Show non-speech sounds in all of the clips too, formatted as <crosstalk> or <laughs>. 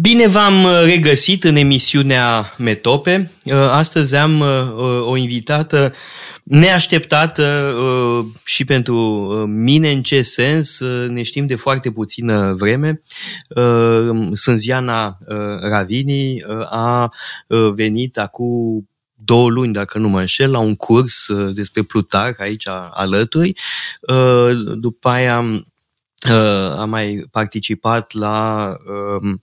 Bine v-am uh, regăsit în emisiunea Metope. Uh, astăzi am uh, o invitată neașteptată și pentru mine în ce sens, ne știm de foarte puțină vreme. Sânziana Ravini a venit acum două luni, dacă nu mă înșel, la un curs despre Plutarh aici alături. După aia Uh, am mai participat la um,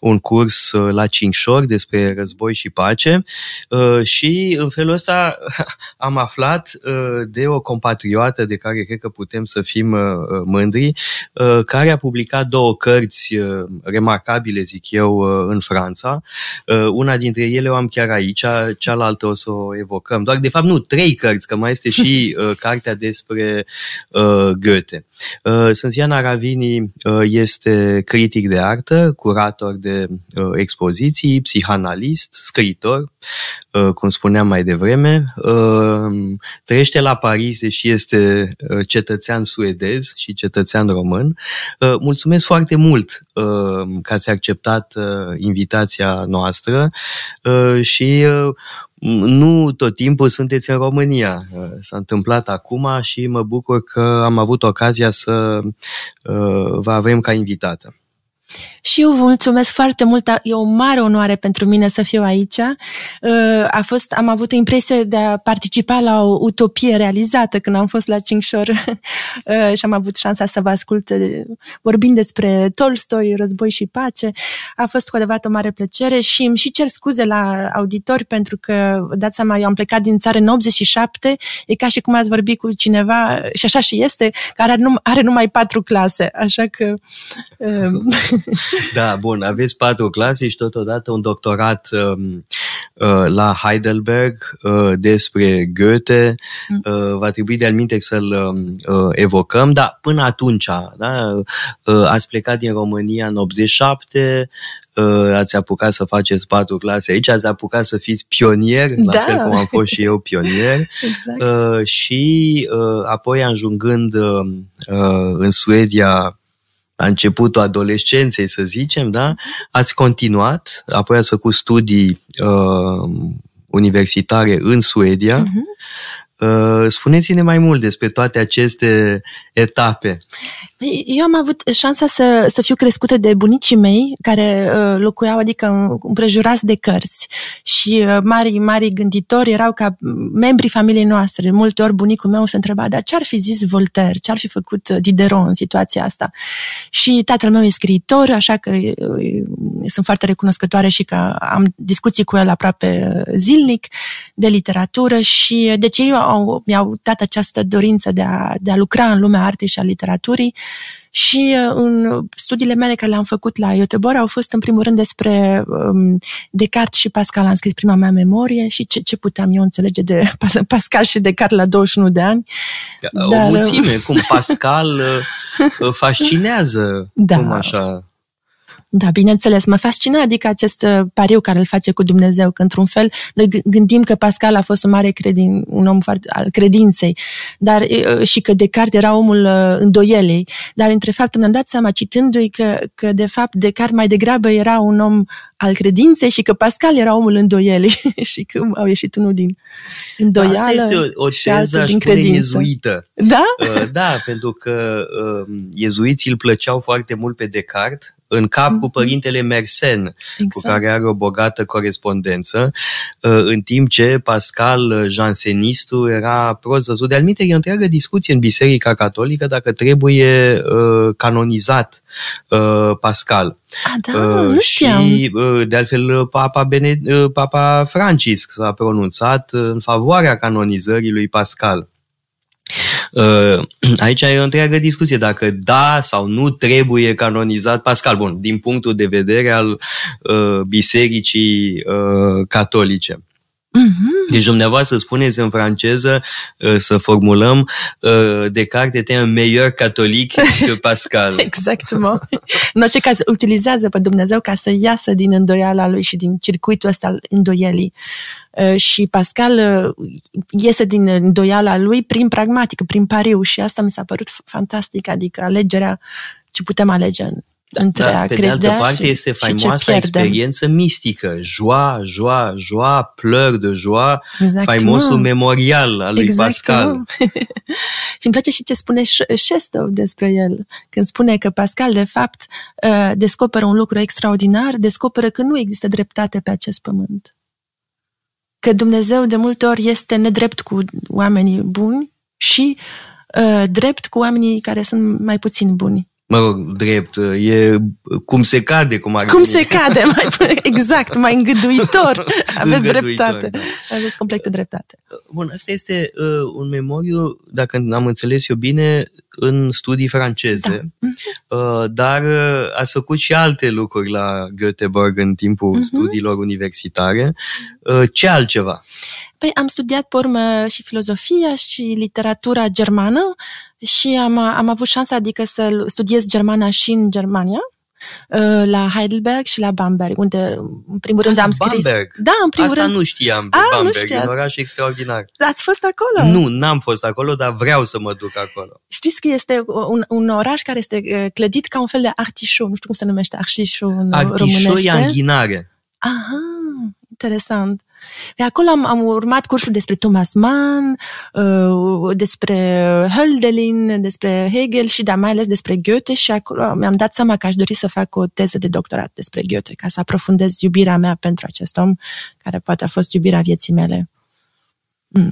un curs uh, la Cincșor despre război și pace uh, și în felul ăsta <laughs> am aflat uh, de o compatriotă de care cred că putem să fim uh, mândri, uh, care a publicat două cărți uh, remarcabile, zic eu, uh, în Franța. Uh, una dintre ele o am chiar aici, cealaltă o să o evocăm. Doar, de fapt, nu, trei cărți, că mai este și uh, cartea despre uh, Goethe. Uh, sunt Ziana Ravini uh, este critic de artă, curator de uh, expoziții, psihanalist, scriitor, uh, cum spuneam mai devreme. Trăiește la Paris, deși este cetățean suedez și cetățean român. Mulțumesc foarte mult că ați acceptat invitația noastră și nu tot timpul sunteți în România. S-a întâmplat acum și mă bucur că am avut ocazia să uh, vă avem ca invitată. Și eu vă mulțumesc foarte mult, e o mare onoare pentru mine să fiu aici. Uh, a fost, am avut o impresie de a participa la o utopie realizată când am fost la Cincșor <laughs> uh, și am avut șansa să vă ascult uh, vorbind despre Tolstoi, război și pace. A fost cu adevărat o mare plăcere și îmi și cer scuze la auditori pentru că, dați seama, eu am plecat din țară în 87, e ca și cum ați vorbit cu cineva, și așa și este, care are, num- are numai patru clase, așa că... <laughs> <laughs> Da, bun, aveți patru clase și totodată un doctorat um, uh, la Heidelberg uh, despre Goethe. Mm. Uh, va trebui de-al minte să-l um, uh, evocăm, dar până atunci, da, uh, ați plecat din România în 87, uh, ați apucat să faceți patru clase aici, ați apucat să fiți pionier, da. la fel cum am fost și eu pionier. <laughs> exact. uh, și uh, apoi ajungând uh, uh, în Suedia la începutul adolescenței, să zicem, da? Ați continuat, apoi ați făcut studii uh, universitare în Suedia. Uh-huh. Uh, spuneți-ne mai mult despre toate aceste etape. Păi, eu am avut șansa să, să fiu crescută de bunicii mei care uh, locuiau, adică împrejurați de cărți și uh, mari, mari gânditori erau ca membrii familiei noastre. Multe ori bunicul meu se întreba, dar ce ar fi zis Voltaire, ce ar fi făcut uh, Diderot în situația asta? Și tatăl meu e scriitor, așa că uh, sunt foarte recunoscătoare și că am discuții cu el aproape uh, zilnic de literatură și uh, de ce eu au, mi-au dat această dorință de a, de a lucra în lumea artei și a literaturii și uh, în studiile mele care le-am făcut la Göteborg au fost în primul rând despre um, Descartes și Pascal. Am scris prima mea memorie și ce, ce puteam eu înțelege de <laughs> Pascal și Descartes la 21 de ani. O Dar, mulțime, cum <laughs> Pascal uh, fascinează, da. cum așa da, bineînțeles, mă fascina, adică acest uh, pariu care îl face cu Dumnezeu, că într-un fel noi gândim că Pascal a fost un mare credin, un om foarte, al credinței, dar uh, și că Descartes era omul uh, îndoielei, dar între fapt mi-am dat seama citându-i că, că de fapt Descartes mai degrabă era un om al credinței și că Pascal era omul îndoielei <laughs> și că au ieșit unul din îndoială Asta este o, o teză, din credință. Iezuită. Da? Da, pentru că iezuiții îl plăceau foarte mult pe Descartes, în cap cu mhm. părintele Mersen, exact. cu care are o bogată corespondență, uh, în timp ce Pascal uh, Jansenistul era prost văzut. De alminte, e o întreagă discuție în Biserica Catolică dacă trebuie uh, canonizat Pascal. A, da, nu știam. Și, de altfel, Papa, Bene, Papa Francisc s-a pronunțat în favoarea canonizării lui Pascal. Uh, <clears throat> aici e o întreagă discuție dacă da sau nu trebuie canonizat Pascal. Bun, din punctul de vedere al uh, bisericii uh, catolice. Mhm. Deci dumneavoastră spuneți în franceză, uh, să formulăm, uh, Descartes était un meilleur catolic <laughs> que Pascal. Exactement. În orice caz, utilizează pe Dumnezeu ca să iasă din îndoiala lui și din circuitul ăsta al îndoielii. Uh, Și Pascal uh, iese din îndoiala lui prin pragmatică, prin pariu și asta mi s-a părut f- fantastic, adică alegerea ce putem alege în- între Dar, a pe de credea altă parte, și, este și ce faimoasa pierdem. experiență mistică. Joie, joie, joie, pleurs de joie, Exact, faimosul mă. memorial al lui Pascal. mă. <laughs> și îmi place și ce spune Ș- Șestov despre el. Când spune că Pascal, de fapt, uh, descoperă un lucru extraordinar, descoperă că nu există dreptate pe acest pământ. Că Dumnezeu de multe ori este nedrept cu oamenii buni și uh, drept cu oamenii care sunt mai puțin buni. Mă rog, drept, e cum se cade, cum ar Cum veni. se cade, <laughs> mai, exact, mai îngăduitor. <laughs> Aveți Îngăduitor, dreptate. da. Aveți completă dreptate. Bun, asta este uh, un memoriu, dacă am înțeles eu bine, în studii franceze, Da. uh, dar uh, ați făcut și alte lucruri la Göteborg în timpul Mhm. studiilor universitare. Uh, ce altceva? Păi am studiat pe urmă și filozofia și literatura germană și am, am avut șansa adică să studiez germana și în Germania, uh, la Heidelberg și la Bamberg, unde în primul rând am scris... Bamberg? Da, în primul Asta rând. nu știam de A, nu Bamberg, e un știați. oraș extraordinar. Ați fost acolo? Nu, n-am fost acolo, dar vreau să mă duc acolo. Știți că este un, un oraș care este uh, clădit ca un fel de artișou, nu știu cum se numește artișou în Artișoi românește. anghinare. Aha, interesant. Pe acolo am, am urmat cursul despre Thomas Mann, uh, despre Hölderlin, despre Hegel și da, mai ales despre Goethe și acolo mi-am dat seama că aș dori să fac o teză de doctorat despre Goethe, ca să aprofundez iubirea mea pentru acest om, care poate a fost iubirea vieții mele. Uh,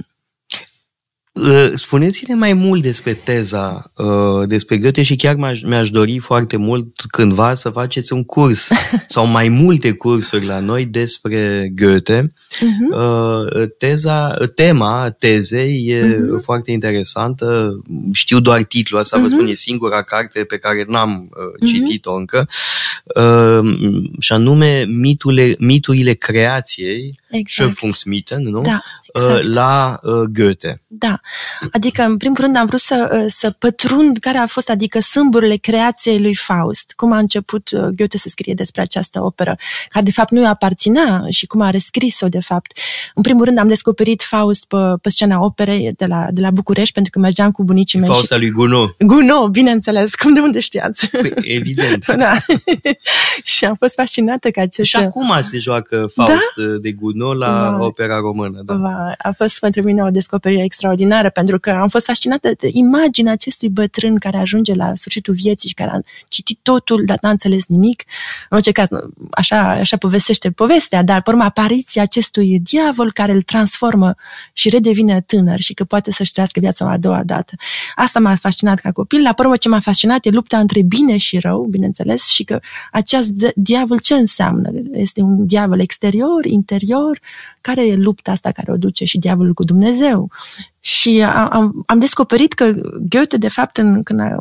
Spuneți-ne mai mult despre teza uh, despre Goethe și chiar mi-aș, mi-aș dori foarte mult cândva să faceți un curs <laughs> sau mai multe cursuri la noi despre Goethe. Uh-huh. Uh, Teza, tema tezei e Mhm. foarte interesantă. Știu doar titlul, asta vă Mhm. spun, e singura carte pe care n-am uh, Mhm. citit-o încă. Uh, și anume miturile, miturile creației, Exact. Schöpfungsmythen, nu? Da, Uh, exact. la uh, Goethe. Da, adică în primul rând am vrut să, să pătrund care a fost, adică sâmburile creației lui Faust, cum a început uh, Goethe să scrie despre această operă, care de fapt nu i aparținea și cum a rescris-o de fapt. În primul rând am descoperit Faust pe, pe scena operei de la, de la București, pentru că mergeam cu bunicii mei Fausta lui Gounod. și... Gounod, bineînțeles, cum de unde știați? Păi, Evident. <laughs> da. și am fost fascinată că acest... Și acum se joacă Faust de Gounod la Da. opera română. Da. Va, a fost pentru mine o descoperire extraordinară, pentru că am fost fascinată de imaginea acestui bătrân care ajunge la sfârșitul vieții și care a citit totul, dar n-a înțeles nimic. În orice caz, așa, așa povestește povestea, dar, pe urmă, apariția acestui diavol care îl transformă și redevine tânăr și că poate să-și trăiască viața o a doua dată. Asta m-a fascinat ca copil. La urmă, ce m-a fascinat e lupta între bine și rău, bineînțeles, și că acest diavol ce înseamnă? Este un diavol exterior, interior? Care e lupta asta care o duce și diavolul cu Dumnezeu? Și am, am descoperit că Goethe, de fapt, în, când a,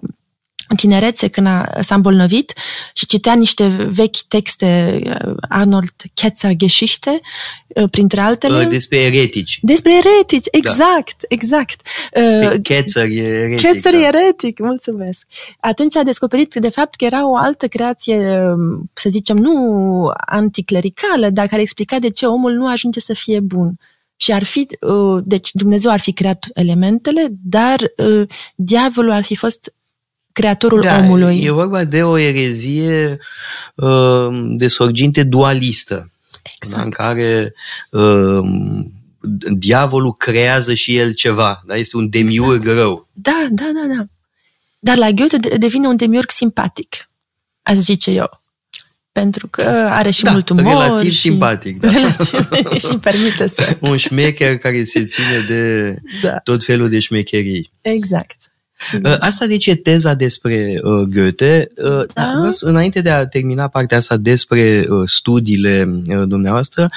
în tinerețe, când a, s-a îmbolnăvit și citea niște vechi texte, uh, Arnold Ketzer Geschichte, uh, printre altele. Despre eretici. Despre eretici, exact, da. exact. Pe Ketzer e eretic. Ketzer da. e eretic, mulțumesc. Atunci a descoperit, de fapt, că era o altă creație, să zicem, nu anticlericală, dar care explica de ce omul nu ajunge să fie bun. Și ar fi, deci Dumnezeu ar fi creat elementele, dar diavolul ar fi fost creatorul da, omului. E vorba de o erezie de sorginte dualistă, exact. în care diavolul creează și el ceva, da? este un demiurg exact. rău. Da, da, da, da. Dar la Goethe devine un demiurg simpatic, aș zice eu pentru că are și da, mult umor. relativ și, simpatic. Da. Relativ, <laughs> și permite să... Un șmecher care se ține de da. tot felul de șmecherii. Exact. Asta deci e teza despre uh, Goethe. Uh, da. Vreau să, înainte de a termina partea asta despre uh, studiile uh, dumneavoastră,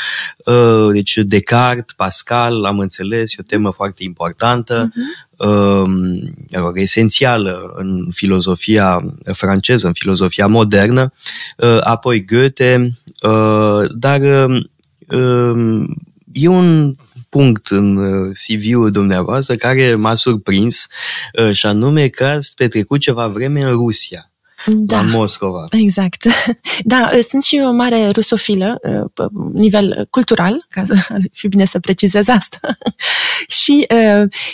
uh, deci Descartes, Pascal, am înțeles, e o temă foarte importantă, uh-huh. uh, esențială în filozofia franceză, în filozofia modernă, uh, apoi Goethe, uh, dar uh, e un punct în uh, CV-ul dumneavoastră care m-a surprins uh, și anume că ați petrecut ceva vreme în Rusia da. la Moscova. Exact. <laughs> Da, sunt și o mare rusofilă, pe nivel cultural, ca să <laughs> fi bine să precizez asta. <laughs> și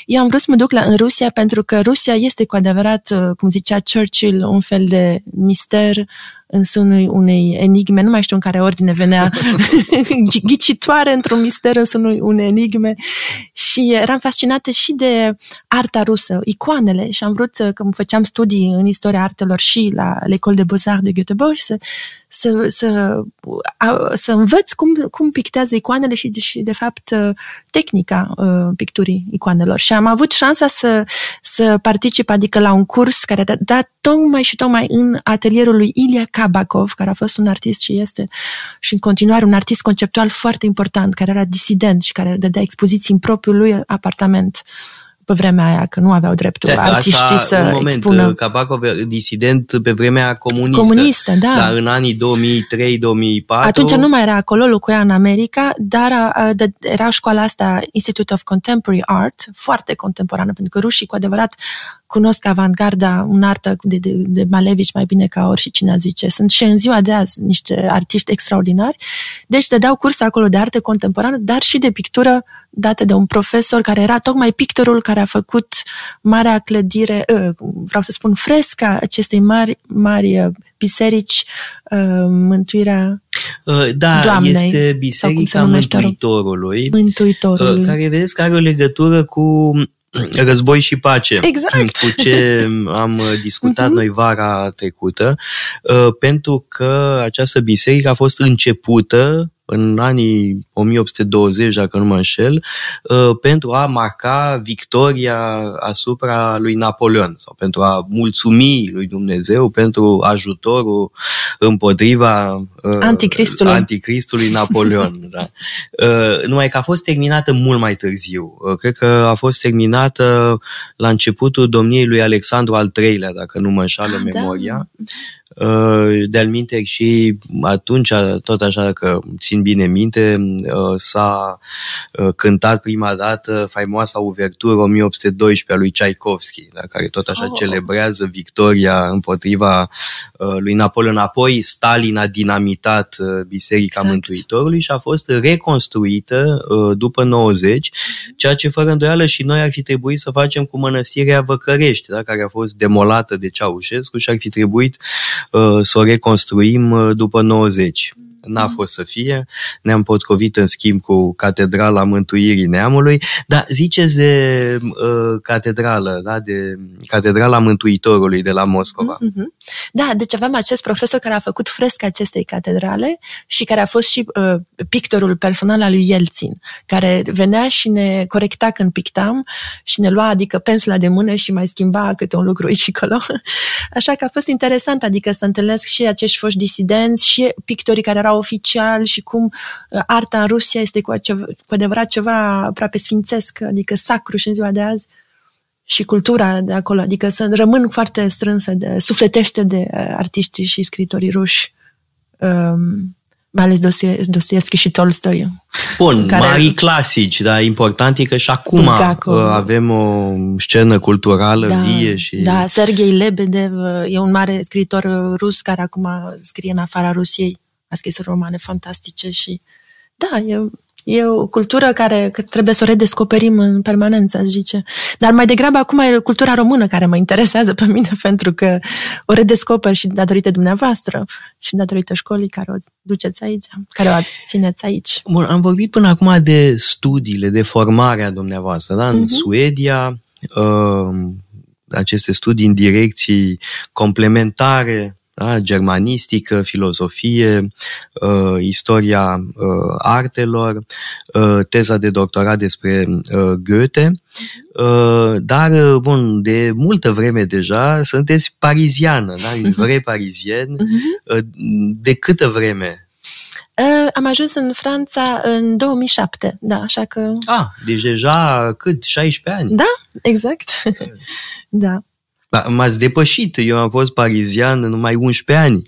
eu am vrut să mă duc la, în Rusia pentru că Rusia este cu adevărat, cum zicea Churchill, un fel de mister în sunul unei enigme, nu mai știu în care ordine venea, <laughs> ghicitoare într-un mister în sunul unei enigme. Și eram fascinată și de arta rusă, icoanele. Și am vrut, că făceam studii în istoria artelor și la l'École de Beaux-Arts de Göteborg, să, să, să, a, să învăț cum, cum pictează icoanele și, și de fapt, tehnica uh, picturii icoanelor. Și am avut șansa să, să particip, adică la un curs care a dat tocmai și tocmai în atelierul lui Ilia Kabakov, care a fost un artist și este și în continuare un artist conceptual foarte important, care era disident și care dădea expoziții în propriul lui apartament pe vremea aia, că nu aveau dreptul de, artiștii asta, să un moment, expună. Cabacov, disident pe vremea comunistă. Comunistă, da. Dar în anii 2003-2004... Atunci nu mai era acolo, locuia în America, dar a, de, era școala asta, Institute of Contemporary Art, foarte contemporană, pentru că rușii cu adevărat cunosc avantgarda, un artă de, de, de Malevici mai bine ca ori și cine zice. Sunt și în ziua de azi niște artiști extraordinari. Deci dădeau curs acolo de artă contemporană, dar și de pictură dată de un profesor care era tocmai pictorul care a făcut marea clădire, ă, vreau să spun fresca acestei mari, mari biserici, ă, mântuirea da, Doamnei, este Biserica Mântuitorului, Mântuitorului, care vedeți că are o legătură cu <clears throat> război și pace, exact. cu ce am discutat uh-huh. noi vara trecută, pentru că această biserică a fost începută în anii 1820, dacă nu mă înșel, uh, pentru a marca victoria asupra lui Napoleon sau pentru a mulțumi lui Dumnezeu pentru ajutorul împotriva uh, anticristului, anticristului Napoleon. <laughs> da. Uh, numai că a fost terminată mult mai târziu. Cred că a fost terminată la începutul domniei lui Alexandru al III-lea, dacă nu mă înșală ah, memoria. Da. Uh, de-al minte și atunci, tot așa că țin bine minte, uh, s-a uh, cântat prima dată faimoasa uvertură 1812 a lui Tchaikovsky, da, care tot așa oh. celebrează victoria împotriva lui Napoleon. Apoi Stalin a dinamitat Biserica exact. Mântuitorului și a fost reconstruită după 90, ceea ce fără îndoială și noi ar fi trebuit să facem cu mănăstirea Văcărești, da, care a fost demolată de Ceaușescu și ar fi trebuit Uh, să o reconstruim uh, după 90 n-a mm. fost să fie. Ne-am potrivit în schimb cu Catedrala Mântuirii Neamului, dar ziceți de uh, catedrală, da? de Catedrala Mântuitorului de la Moscova. Mm-hmm. Da, deci avem acest profesor care a făcut fresca acestei catedrale și care a fost și uh, pictorul personal al lui Yeltsin, care venea și ne corecta când pictam și ne lua, adică pensula de mână și mai schimba câte un lucru aici și acolo. <laughs> Așa că a fost interesant, adică să întâlnesc și acești foști disidenți și pictorii care erau oficial și cum uh, arta în Rusia este cu, aceva, cu adevărat ceva aproape sfințesc, adică sacru și în ziua de azi și cultura de acolo, adică să rămân foarte strânsă, de, sufletește de uh, artiștii și scritorii ruși, um, mai ales Dostoevski și Tolstoi. Bun, care... mai clasici, dar important e că și acum Bulgakov. Uh, avem o scenă culturală da, vie și... Da, Sergei Lebedev e un mare scriitor rus care acum scrie în afara Rusiei a scris romane fantastice și da, e, e o cultură care că trebuie să o redescoperim în permanență, aș zice. Dar mai degrabă acum e cultura română care mă interesează pe mine <laughs> pentru că o redescoper și datorită dumneavoastră și datorită școlii care o duceți aici, care o țineți aici. Bun, am vorbit până acum de studiile, de formarea dumneavoastră, da? În uh-huh. Suedia, uh, aceste studii în direcții complementare da? germanistică, filozofie, uh, istoria uh, artelor, uh, teza de doctorat despre uh, Goethe, uh, dar, uh, bun, de multă vreme deja sunteți pariziană, da? <laughs> vrei parizien. Uh, de câtă vreme Uh, am ajuns în Franța în 2007, da, așa că... Ah, deci deja cât? 16 ani? Da, exact. <laughs> da. Da, m-ați depășit. Eu am fost parizian numai 11 ani.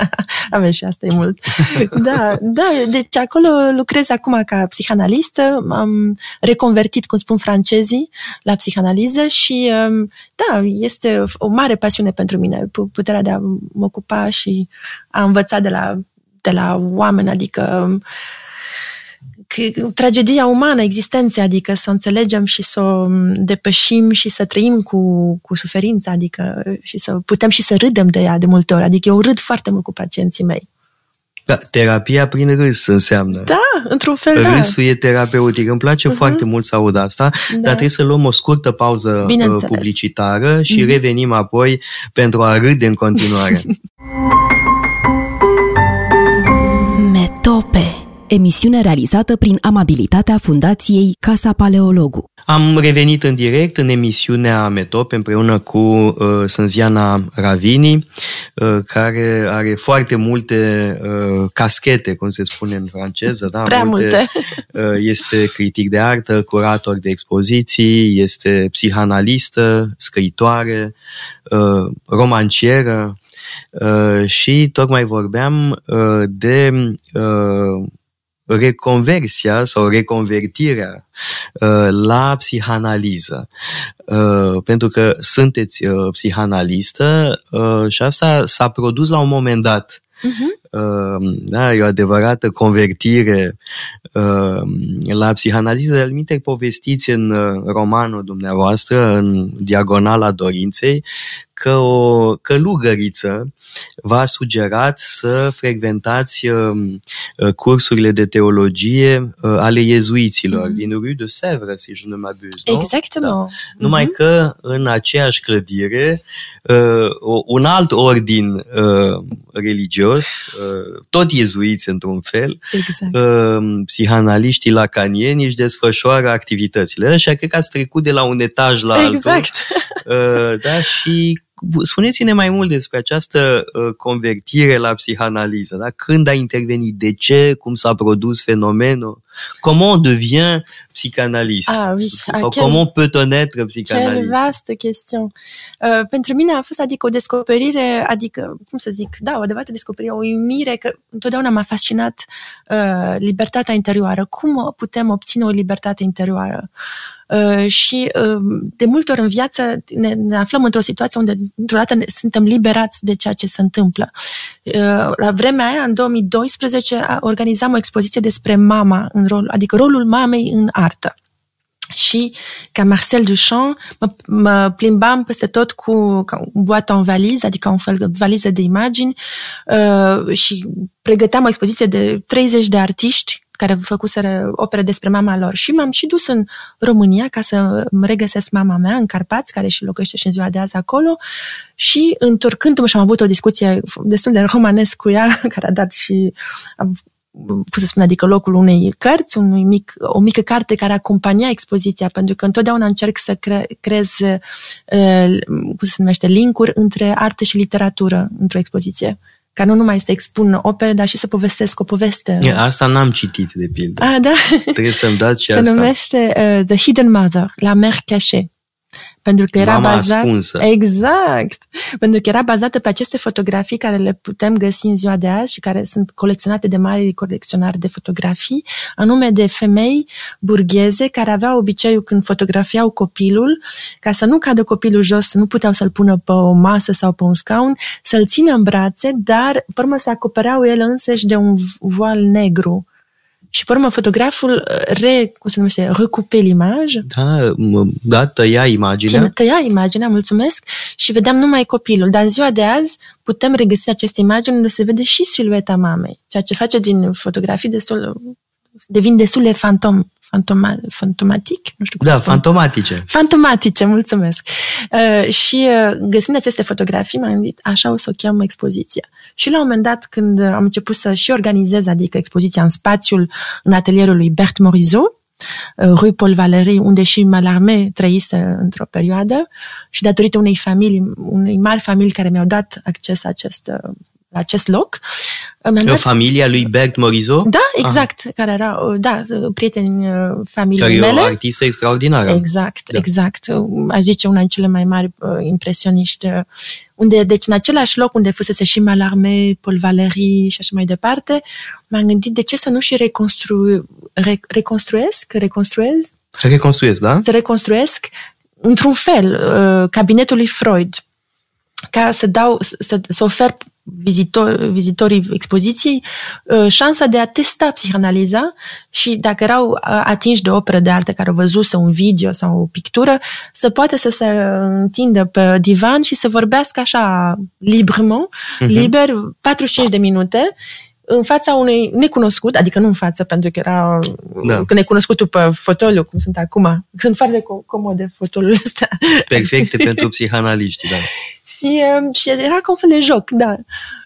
<laughs> Avem și asta e mult. <laughs> da, da, deci acolo lucrez acum ca psihanalistă. Am reconvertit, cum spun francezii, la psihanaliză și um, da, este o mare pasiune pentru mine, puterea de a mă ocupa și a învăța de la, de la oameni, adică um, tragedia umană, existenței, adică să înțelegem și să o depășim și să trăim cu, cu suferința, adică și să putem și să râdem de ea de multe ori. Adică eu râd foarte mult cu pacienții mei. Da, terapia prin râs înseamnă. Da, într-un fel, da. Râsul e terapeutic. Îmi place uh-huh. foarte mult să aud asta, da. dar trebuie să luăm o scurtă pauză uh, publicitară și uh-huh. revenim apoi pentru a râde în continuare. <laughs> emisiune realizată prin amabilitatea Fundației Casa Paleologu. Am revenit în direct în emisiunea Metop împreună cu uh, Sânziana Ravini, uh, care are foarte multe uh, caschete, cum se spune în franceză. Da? Prea multe. multe. Uh, este critic de artă, curator de expoziții, este psihanalistă, scriitoare, uh, romancieră, Uh, și tocmai vorbeam uh, de uh, reconversia sau reconvertirea uh, la psihanaliză. Uh, pentru că sunteți uh, psihanalistă și asta s-a produs la un moment dat. Uh-huh. Da, e o adevărată convertire la psihanaliză, de anumite povestiți în romanul dumneavoastră, în Diagonala Dorinței, că o călugăriță v-a sugerat să frecventați um, uh, cursurile de teologie uh, ale iezuiților mm-hmm. din Rue de Sèvres, si je ne m'abuse. Exactement. Da. Mm-hmm. Numai că în aceeași clădire uh, un alt ordin religios, tot iezuiți într-un fel, exact. psihanaliștii lacanieni își desfășoară activitățile. Așa cred că ați trecut de la un etaj la exact. altul. Exact. Da, și spuneți-ne mai mult despre această uh, convertire la psihanaliză. Da? Când a intervenit? De ce? Cum s-a produs fenomenul? Comment on devient psychanalyste? Ah, oui. Sau ah, comment peut-on être psychanalyste? Quelle vastă question. Uh, pentru mine a fost adică o descoperire, adică, cum să zic, da, o adevărată descoperire, o uimire, că întotdeauna m-a fascinat uh, libertatea interioară. Cum putem obține o libertate interioară? Uh, și uh, de multe ori în viață ne, ne aflăm într-o situație unde într-o dată ne, suntem liberați de ceea ce se întâmplă. Uh, la vremea aia, în 2012, organizam o expoziție despre mama, în rol, adică rolul mamei în artă. Și ca Marcel Duchamp mă, mă plimbam peste tot cu ca un boată în valiză, adică un fel de valiză de imagini uh, și pregăteam o expoziție de 30 de artiști care făcuseră opere despre mama lor. Și m-am și dus în România ca să regăsesc mama mea în Carpați, care și locuiește și în ziua de azi acolo. Și întorcându-mă și am avut o discuție destul de romanesc cu ea, <laughs> care a dat și cum să spun, adică locul unei cărți, unui mic, o mică carte care acompania expoziția, pentru că întotdeauna încerc să cre- creez, uh, cum se numește, linkuri între artă și literatură într-o expoziție ca nu numai să expun opere, dar și să povestesc o poveste. E, asta n-am citit, de pildă. Ah, da? Trebuie să-mi dați și Se asta. Se numește uh, The Hidden Mother, La Mère Cachée. Pentru că era Mama bazat... ascunsă. Exact! Pentru că era bazată pe aceste fotografii care le putem găsi în ziua de azi și care sunt colecționate de mari colecționari de fotografii, anume de femei burgheze care aveau obiceiul când fotografiau copilul, ca să nu cadă copilul jos, nu puteau să-l pună pe o masă sau pe un scaun, să-l țină în brațe, dar, pe urmă, se acopereau ele însăși de un voal negru și pe urmă fotograful uh, re, cum se numește, recupe l'image. Da, da, tăia imaginea. Tăia imaginea, mulțumesc, și vedeam numai copilul. Dar în ziua de azi putem regăsi aceste imagini unde se vede și silueta mamei, ceea ce face din fotografii destul, devin destul de fantom, fantoma, fantomatic, nu știu cum Da, spun. fantomatice. Fantomatice, mulțumesc. Uh, și uh, găsind aceste fotografii, m-am gândit, așa o să o cheamă expoziția. Și la un moment dat, când am început să și organizez, adică expoziția în spațiul, în atelierul lui Bert Morisot, uh, Rue Paul Valéry, unde și Malarmé trăise într-o perioadă și datorită unei familii, unei mari familii care mi-au dat acces acest, la acest loc. Mi-am dat... Familia lui Bert Morisot? Da, exact, Aha. care era, da, prieteni familiei care mele. e o artistă extraordinară. Exact, da. exact. Aș zice una din cele mai mari impresioniști unde, deci în același loc unde fusese și Malarmé, Paul Valéry și așa mai departe, m-am gândit de ce să nu și reconstru, re, reconstruiesc, reconstruez? Reconstruiesc, da? Să reconstruiesc într-un fel cabinetul lui Freud ca să dau, să, să ofer vizitor, vizitorii expoziției șansa de a testa psihanaliza și dacă erau atinși de operă de artă care au văzut sau un video sau o pictură, să poată să se întindă pe divan și să vorbească așa librement, uh-huh. liber, 45 de minute, în fața unui necunoscut, adică nu în față, pentru că era da. necunoscutul pe fotoliu, cum sunt acum. Sunt foarte comode fotoliul ăsta. Perfecte pentru psihanaliști, da. <laughs> Și, um, și era ca un fel de joc, da.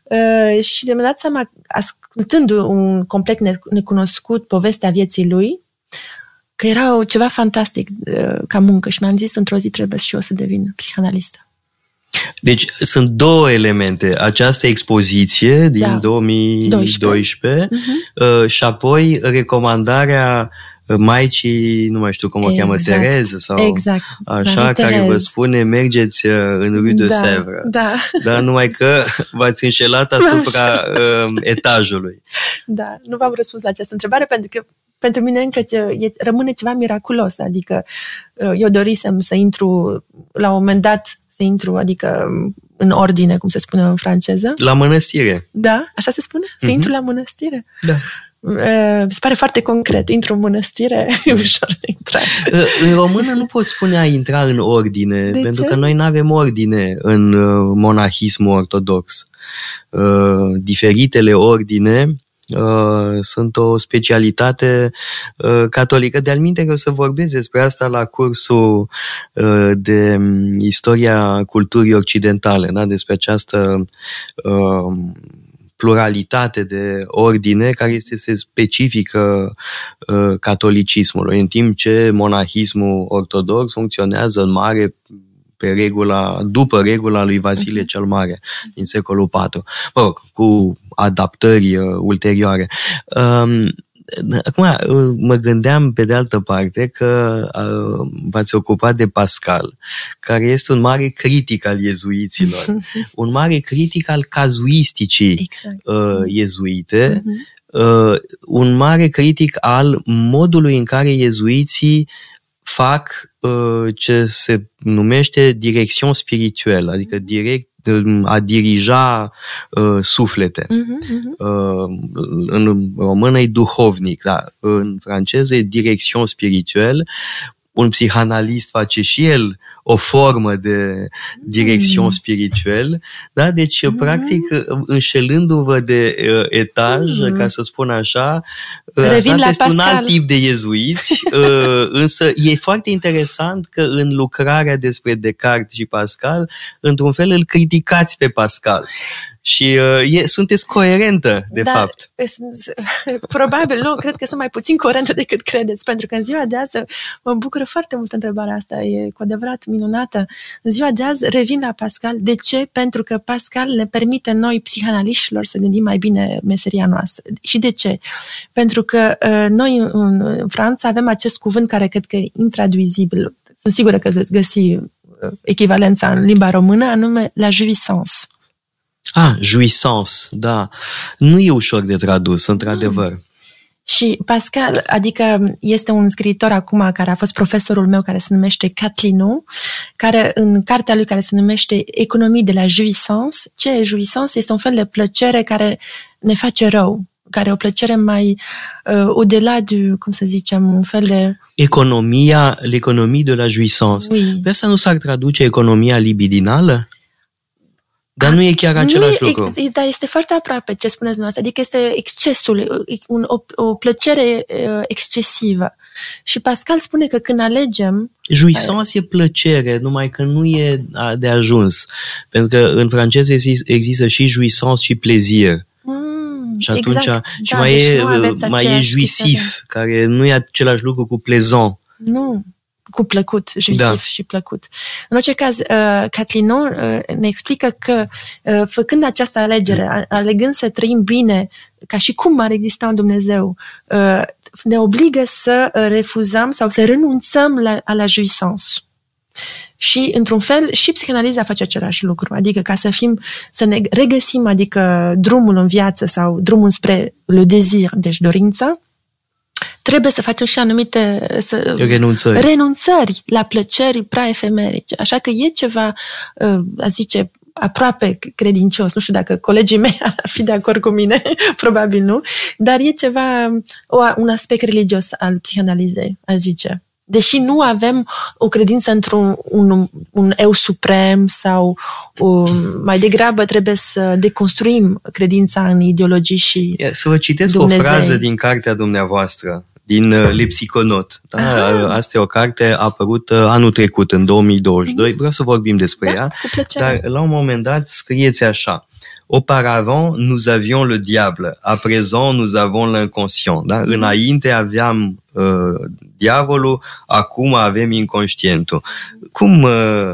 Uh, și de-mi dat seama, ascultând un complet necunoscut povestea vieții lui, că era ceva fantastic uh, ca muncă și mi-am zis într-o zi trebuie și eu să devin psihanalistă. Deci sunt două elemente. Această expoziție din da. 2012 uh-huh. Uh, și apoi recomandarea Maicii, nu mai știu cum o exact. cheamă, Tereză sau exact. așa, Marie care Terez. vă spune mergeți uh, în Rue de da, Sèvres. Da. Dar numai că <laughs> v-ați înșelat asupra uh, etajului. Da, nu v-am răspuns la această întrebare pentru că pentru mine încă ce, e, rămâne ceva miraculos. Adică uh, eu dorisem să intru la un moment dat să intru, adică în ordine, cum se spune în franceză. La mănăstire. Da, așa se spune? Să uh-huh. intru la mănăstire? Da. Mi se pare foarte concret. Intru în mănăstire, <laughs> e ușor de intrat. În română nu poți spune a intra în ordine, de pentru ce? că noi nu avem ordine în monahismul ortodox. Diferitele ordine Uh, sunt o specialitate uh, catolică. De-al minte că o să vorbesc despre asta la cursul uh, de istoria culturii occidentale, da? despre această uh, pluralitate de ordine care este specifică uh, catolicismului, în timp ce monahismul ortodox funcționează în mare pe regula, după regula lui Vasile uh-huh. cel Mare din secolul IV, mă rog, cu adaptări uh, ulterioare. Um, Acum uh, mă gândeam pe de altă parte că uh, v-ați ocupat de Pascal, care este un mare critic al iezuiților, <laughs> un mare critic al cazuisticii exact. uh, iezuite, uh-huh. uh, un mare critic al modului în care iezuiții fac uh, ce se numește direcțion spirituel, adică direct a dirija uh, suflete. Uh-huh, uh-huh. Uh, în română e duhovnic, dar în franceză e direcțion spirituel. Un psihanalist face și el o formă de direcțion mm. spirituel, da? Deci, mm. practic, înșelându-vă de uh, etaj, mm. ca să spun așa, uh, Revin la este un alt tip de jezuiți, uh, <laughs> însă e foarte interesant că în lucrarea despre Descartes și Pascal, într-un fel îl criticați pe Pascal. Și uh, e, sunteți coerentă, de da, fapt. <laughs> Probabil, nu, cred că sunt mai puțin coerentă decât credeți, pentru că în ziua de azi mă bucură foarte mult întrebarea asta, e cu adevărat minunată. În ziua de azi revin la Pascal. De ce? Pentru că Pascal ne permite noi, psihanaliștilor, să gândim mai bine meseria noastră. Și de ce? Pentru că uh, noi în, în Franța avem acest cuvânt care cred că e intraduizibil. Sunt sigură că veți găsi uh, echivalența în limba română, anume la jouissance. Ah, jouissance, da. Nu e ușor de tradus, într-adevăr. Mm. Și Pascal, adică este un scriitor acum care a fost profesorul meu care se numește Catlino, care în cartea lui care se numește Economii de la jouissance, ce e jouissance? Este un fel de plăcere care ne face rău, care e o plăcere mai uh, au-delà de, cum să zicem, un fel de... Economia, l'economie de la jouissance. Oui. Pe asta nu s-ar traduce economia libidinală? Dar nu e chiar același nu, lucru. E, dar este foarte aproape ce spuneți dumneavoastră. Adică este excesul, un, o, o plăcere uh, excesivă. Și Pascal spune că când alegem... Jouissance e plăcere, numai că nu e de ajuns. Pentru că în franceză există și jouissance și plaisir. Mm, și atunci exact. și da, mai, deci e, nu mai e jouissif, care nu e același lucru cu plaisant. Nu. Cu plăcut, jusif da. și plăcut. În orice caz, uh, Catlinon uh, ne explică că uh, făcând această alegere, alegând să trăim bine, ca și cum ar exista un Dumnezeu, uh, ne obligă să refuzăm sau să renunțăm la, la jouissance. Și, într-un fel, și psihanaliza face același lucru. Adică ca să fim, să ne regăsim, adică drumul în viață sau drumul spre le désir, deci dorința, trebuie să facem și anumite să, renunțări. renunțări la plăceri prea efemerice. Așa că e ceva, uh, a zice, aproape credincios. Nu știu dacă colegii mei <laughs> ar fi de acord cu mine, <laughs> probabil nu, dar e ceva, o, un aspect religios al psihanalizei, a zice. Deși nu avem o credință într-un un, un eu suprem sau o, mai degrabă trebuie să deconstruim credința în ideologii și Să vă citesc Dumnezei. o frază din cartea dumneavoastră din uh, Lipsiconot. Da? Asta e o carte apărut anul trecut, în 2022. Vreau să vorbim despre da, ea, dar la un moment dat scrieți așa. Auparavant, nous avions le diable. À présent, nous avons l'inconscient. Da? Mhm. Înainte aveam uh, diavolul, acum avem inconștientul. Cum uh,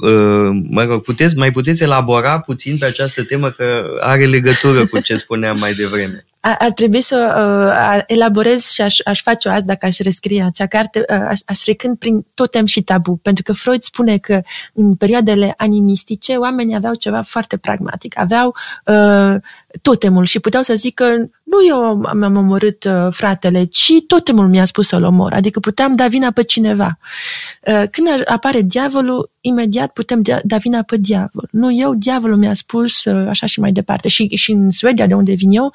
uh, mă rog, puteți, mai puteți elabora puțin pe această temă că are legătură cu ce spuneam mai devreme ar trebui să uh, elaborez și aș, aș face-o azi dacă aș rescrie acea carte, uh, aș, aș trecând prin totem și tabu, pentru că Freud spune că în perioadele animistice oamenii aveau ceva foarte pragmatic, aveau uh, totemul și puteau să zică nu eu mi-am omorât uh, fratele, ci totemul mi-a spus să-l omor, adică puteam da vina pe cineva. Uh, când apare diavolul, imediat putem da vina pe diavol. Nu eu, diavolul mi-a spus uh, așa și mai departe. Și, și în Suedia, de unde vin eu,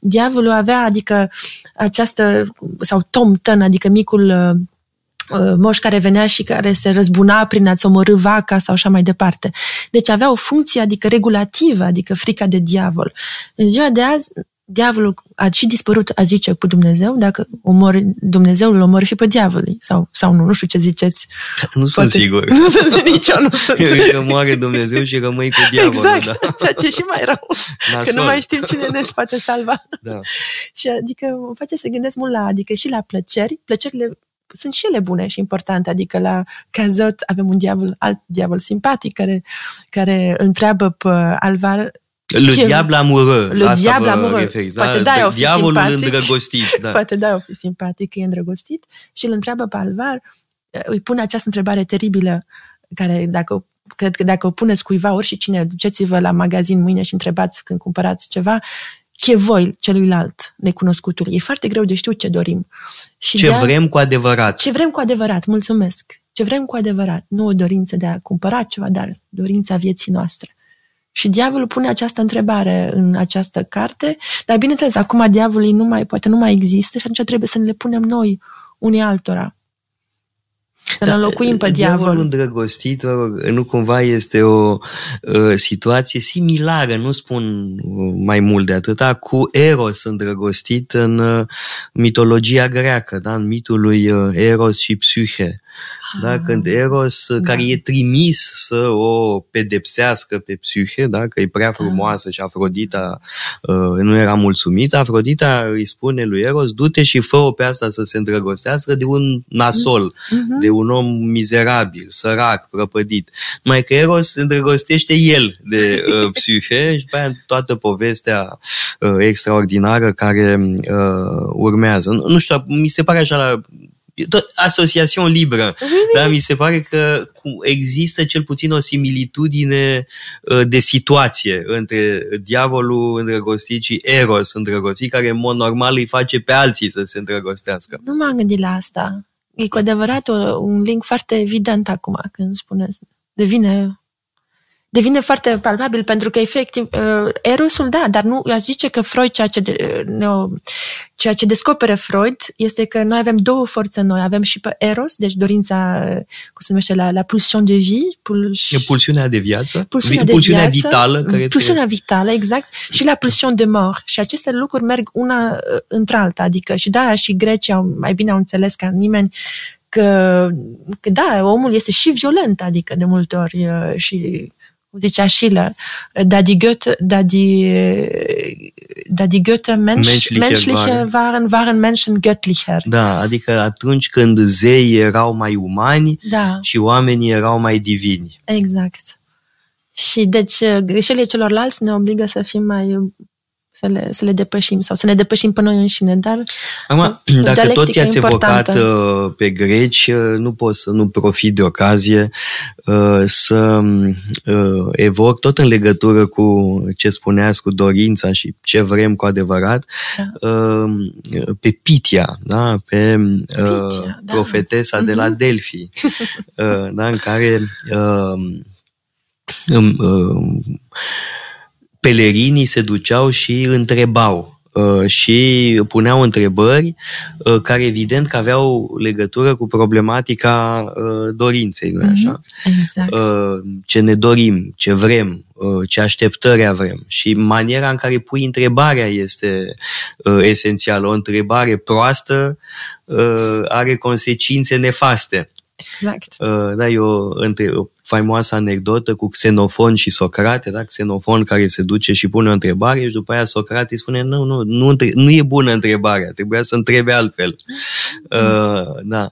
diavolul avea, adică această, sau Tom Tân, adică micul uh, uh, moș care venea și care se răzbuna prin a-ți omorâ vaca sau așa mai departe. Deci avea o funcție, adică regulativă, adică frica de diavol. În ziua de azi, diavolul a și dispărut, a zice, cu Dumnezeu, dacă omori, Dumnezeu îl omori și pe diavolii, sau, sau nu, nu știu ce ziceți. Nu Poate... <laughs> sunt sigur. Nici eu nu sunt. Că moare Dumnezeu și rămâi cu diavolul. Exact, da. ceea ce e și mai rău. Nasol. Că nu mai știm cine ne poate salva. Da. și adică mă face să gândesc mult la, adică și la plăceri, plăcerile sunt și ele bune și importante, adică la Cazot avem un diavol, alt diavol simpatic care, care întreabă pe Alvar le ce... diable amoureux. Le diable amoureux. Referiți, Poate da, da diavolul simpatic. îndrăgostit. Da. <laughs> Poate da, o fi simpatic, e îndrăgostit și îl întreabă pe Alvar, îi pune această întrebare teribilă care dacă cred că dacă o puneți cuiva, ori și cine, duceți-vă la magazin mâine și întrebați când cumpărați ceva, ce voi celuilalt necunoscutul. E foarte greu de știut ce dorim. Și ce de vrem cu adevărat. Ce vrem cu adevărat, mulțumesc. Ce vrem cu adevărat. Nu o dorință de a cumpăra ceva, dar dorința vieții noastre. Și diavolul pune această întrebare în această carte, dar bineînțeles, acum diavolul nu mai, poate nu mai există și atunci trebuie să ne le punem noi unii altora. Să da, înlocuim pe diavol. Diavolul îndrăgostit, nu cumva este o uh, situație similară, nu spun mai mult de atâta, cu Eros îndrăgostit în uh, mitologia greacă, da? în mitul lui uh, Eros și Psyche da? când Eros, da. care e trimis să o pedepsească pe Psyche, da? că e prea frumoasă și Afrodita uh, nu era mulțumită, Afrodita îi spune lui Eros, du-te și fă-o pe asta să se îndrăgostească de un nasol, uh-huh. de un om mizerabil, sărac, prăpădit. Mai că Eros se îndrăgostește el de uh, <laughs> Psyche și pe aia toată povestea uh, extraordinară care uh, urmează. Nu, nu știu, mi se pare așa la tot asociațion liberă. Da? Mi se pare că există cel puțin o similitudine uh, de situație între diavolul îndrăgostit și Eros îndrăgostit, care în mod normal îi face pe alții să se îndrăgostească. Nu m-am gândit la asta. E cu adevărat un link foarte evident acum când spuneți. Devine devine foarte palpabil pentru că efectiv uh, Erosul da, dar nu aș zice că Freud ceea ce, de, no, ceea ce descoperă Freud este că noi avem două forțe noi, avem și pe Eros, deci dorința, cum se numește, la, la pulsion de vie, puls... pulsiunea de viață, pulsiunea, de pulsiunea viață, vitală, care pulsiunea te... vitală, exact, și la pulsion de mort. Și aceste lucruri merg una uh, într-alta, adică și da, și grecii au, mai bine au înțeles ca nimeni că, că da, omul este și violent, adică de multe ori uh, și zicea Schiller, da die Götter, da die, da die Götter mensch, Menschlicher menschliche waren. waren, waren Menschen göttlicher. Da, adică atunci când zeii erau mai umani Da, și oamenii erau mai divini. exact. Și deci greșelile celorlalți ne obligă să fim mai să le, să le depășim sau să ne depășim pe noi înșine, dar Acum, dacă dialectica tot i-ați importantă. evocat uh, pe greci, uh, nu pot să nu profit de ocazie uh, să uh, evoc tot în legătură cu ce spuneați cu dorința și ce vrem cu adevărat, Da. uh, pe Pitia, da? pe uh, Pitia, da. profetesa de la Mhm. Delphi, <laughs> uh, da? în care uh, um, uh, pelerinii se duceau și întrebau uh, și puneau întrebări uh, care evident că aveau legătură cu problematica uh, dorinței, nu așa? exact. Uh, Ce ne dorim, ce vrem, uh, ce așteptări avem și maniera în care pui întrebarea este uh, esențială. O întrebare proastă uh, are consecințe nefaste. Exact. Uh, Da, e o, între, o faimoasă anecdotă cu Xenofon și Socrate, da? Xenofon care se duce și pune o întrebare și după aia Socrate îi spune nu, nu, nu, între- nu e bună întrebarea, trebuia să întrebe altfel. Uh, da.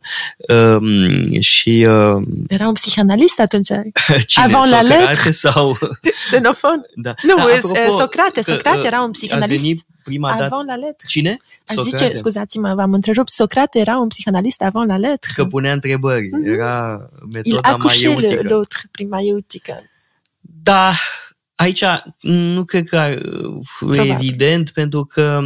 Um, și uh, Era un psihanalist atunci. <laughs> cine? Avant la Socrate lettre? sau... <laughs> Xenofon. Da. Nu, da, e- apropo, e Socrate. că, Socrate uh, era un ați psihanalist. venit prima dată... Avant la lettre. Cine? Aș zice, scuzați-mă, v-am întrerupt, Socrate era un psihanalist avant la lettre. Că punea întrebări. Mhm. Era Il metoda accouchait le- maieutică. l'autre prin maieutică. Da, aici nu cred că ar- e evident, pentru că,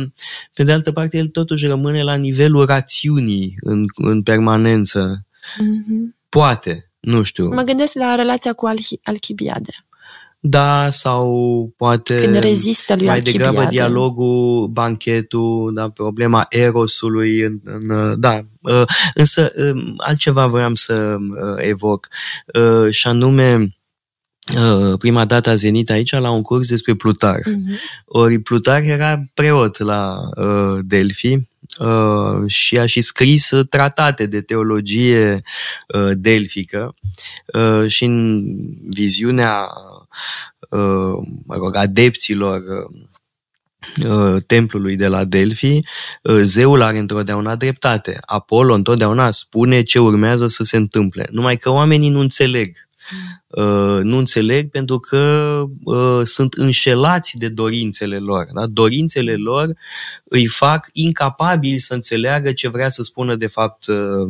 pe de altă parte, el totuși rămâne la nivelul rațiunii în, în permanență. Mhm. Poate, nu știu. Mă gândesc la relația cu Alchi- Alchibiade. Da, sau poate Când rezistă lui mai Alchibiade. degrabă dialogul, banchetul, da, problema erosului. În, în, da, uh, însă um, altceva voiam să uh, evoc, uh, și anume uh, prima dată ați venit aici la un curs despre Plutar. Mhm. Ori Plutar era preot la uh, Delphi uh, și a și scris uh, tratate de teologie uh, delfică uh, și în viziunea uh, mă rog, adepților uh, templului de la Delphi, uh, zeul are întotdeauna dreptate. Apollo întotdeauna spune ce urmează să se întâmple. Numai că oamenii nu înțeleg. Uh, nu înțeleg pentru că uh, sunt înșelați de dorințele lor. Da? Dorințele lor îi fac incapabili să înțeleagă ce vrea să spună de fapt uh,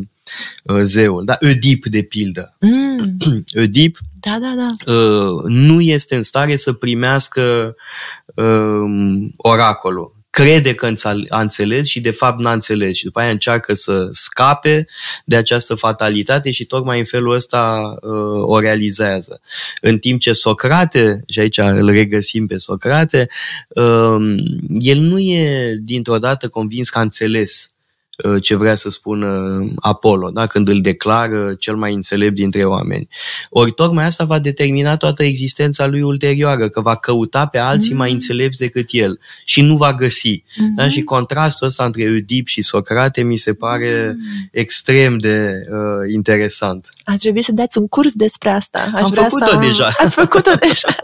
uh, zeul. Da? Oedip, de pildă. Mm. <clears throat> Oedip Da, da, da. uh, nu este în stare să primească uh, oracolul. Crede că înțel- a înțeles și de fapt n-a înțeles și după aia încearcă să scape de această fatalitate și tocmai în felul ăsta uh, o realizează. În timp ce Socrate, și aici îl regăsim pe Socrate, uh, el nu e dintr-o dată convins că a înțeles uh, ce vrea să spună Apollo, da? când îl declară cel mai înțelept dintre oameni. Ori tocmai asta va determina toată existența lui ulterioară, că va căuta pe alții Mm. mai înțelepți decât el și nu va găsi. Mhm. Da? Și contrastul ăsta între Oedip și Socrate mi se pare Mm. extrem de uh, interesant. Ar trebui să dați un curs despre asta. Aș Am vrea făcut-o să am- deja. Ați făcut-o <laughs> deja.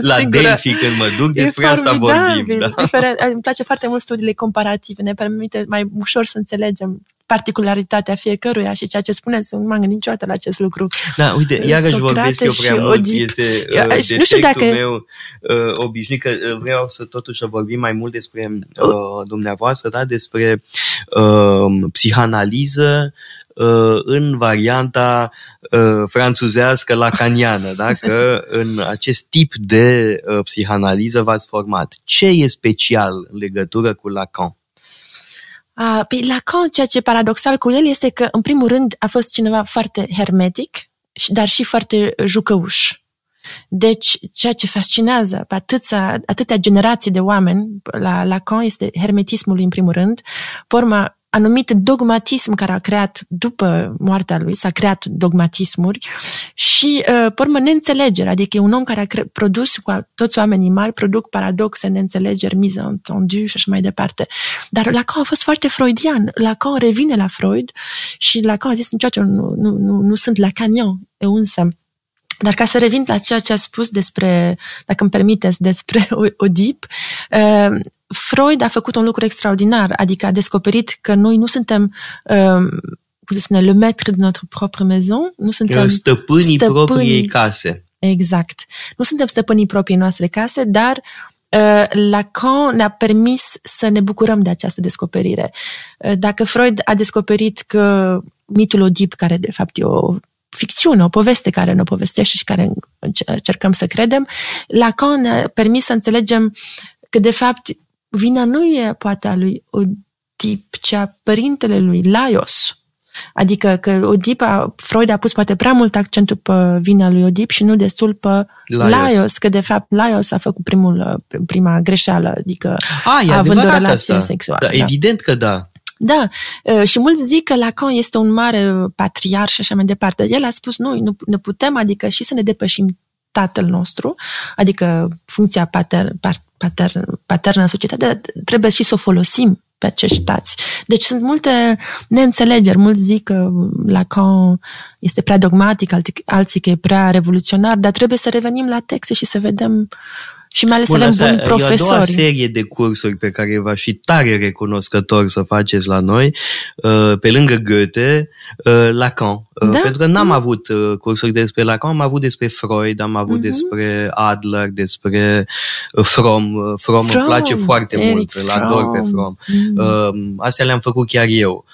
La Sigură. Delphi, când mă duc, E despre asta formidabil. vorbim. Da? Diferent- Îmi place foarte mult studiile comparative. Ne permite mai ușor să înțelegem particularitatea fiecăruia și ceea ce spuneți, nu m-am gândit niciodată la acest lucru. Da, uite, iarăși Socrate vorbesc eu prea și mult, Oedip. este Eu- uh, și nu știu defectul dacă- meu uh, obișnuit, că uh, vreau să totuși să vorbim mai mult despre uh, dumneavoastră, da, despre uh, psihanaliză uh, în varianta uh, franțuzească lacaniană, da? că <laughs> în acest tip de uh, psihanaliză v-ați format. Ce e special în legătură cu Lacan? A, pe Lacan, ceea ce e paradoxal cu el este că, în primul rând, a fost cineva foarte hermetic, și- dar și foarte jucăuș. Deci, ceea ce fascinează pe atâția, atâtea generații de oameni la Lacan este hermetismul în primul rând, pe urmă, anumit dogmatism care a creat după moartea lui, s-a creat dogmatismuri și, uh, pe urmă, neînțelegere, adică e un om care a cre- produs cu a- toți oamenii mari, produc paradoxe, neînțelegeri, mise entendu și așa mai departe. Dar Lacan a fost foarte freudian. Lacan revine la Freud și Lacan a zis niciodată nu, nu, nu, nu sunt lacanian. Eu însă Dar ca să revin la ceea ce a spus despre, dacă îmi permiteți, despre <laughs> Oedip, uh, Freud a făcut un lucru extraordinar, adică a descoperit că noi nu suntem uh, cum se spune, le maître de notre propre maison, nu suntem stăpânii, stăpânii propriei case. Exact. Nu suntem stăpânii propriei noastre case, dar uh, Lacan ne-a permis să ne bucurăm de această descoperire. Uh, dacă Freud a descoperit că mitul Oedip, care de fapt e o ficțiune, o poveste care ne povestește și care încercăm să credem, Lacan ne-a permis să înțelegem că de fapt vina nu e poate a lui Oedip, ci a părintele lui, Laios. Adică că Oedip, a, Freud a pus poate prea mult accentul pe vina lui Oedip și nu destul pe Laios, Laios că de fapt Laios a făcut primul, prima greșeală, adică a, având o relație asta. sexuală. Da, da. Evident că da. Da, și mulți zic că Lacan este un mare patriar și așa mai departe. El a spus, noi nu ne putem, adică și să ne depășim tatăl nostru, adică funcția pater, pater, paternă în societate, trebuie și să o folosim pe acești tați. Deci sunt multe neînțelegeri. Mulți zic că Lacan este prea dogmatic, alții că e prea revoluționar, dar trebuie să revenim la texte și să vedem și mai ales Bun, să avem buni profesori. E a doua serie de cursuri pe care v-aș fi tare recunoscător să faceți la noi, uh, pe lângă Goethe, uh, Lacan. Uh, da? Pentru că n-am mm. avut cursuri despre Lacan, am avut despre Freud, am avut mm-hmm. despre Adler, despre Fromm. Fromm, Fromm îmi place foarte Eric mult, îl ador pe Fromm. Mm-hmm. Astea le-am făcut chiar eu.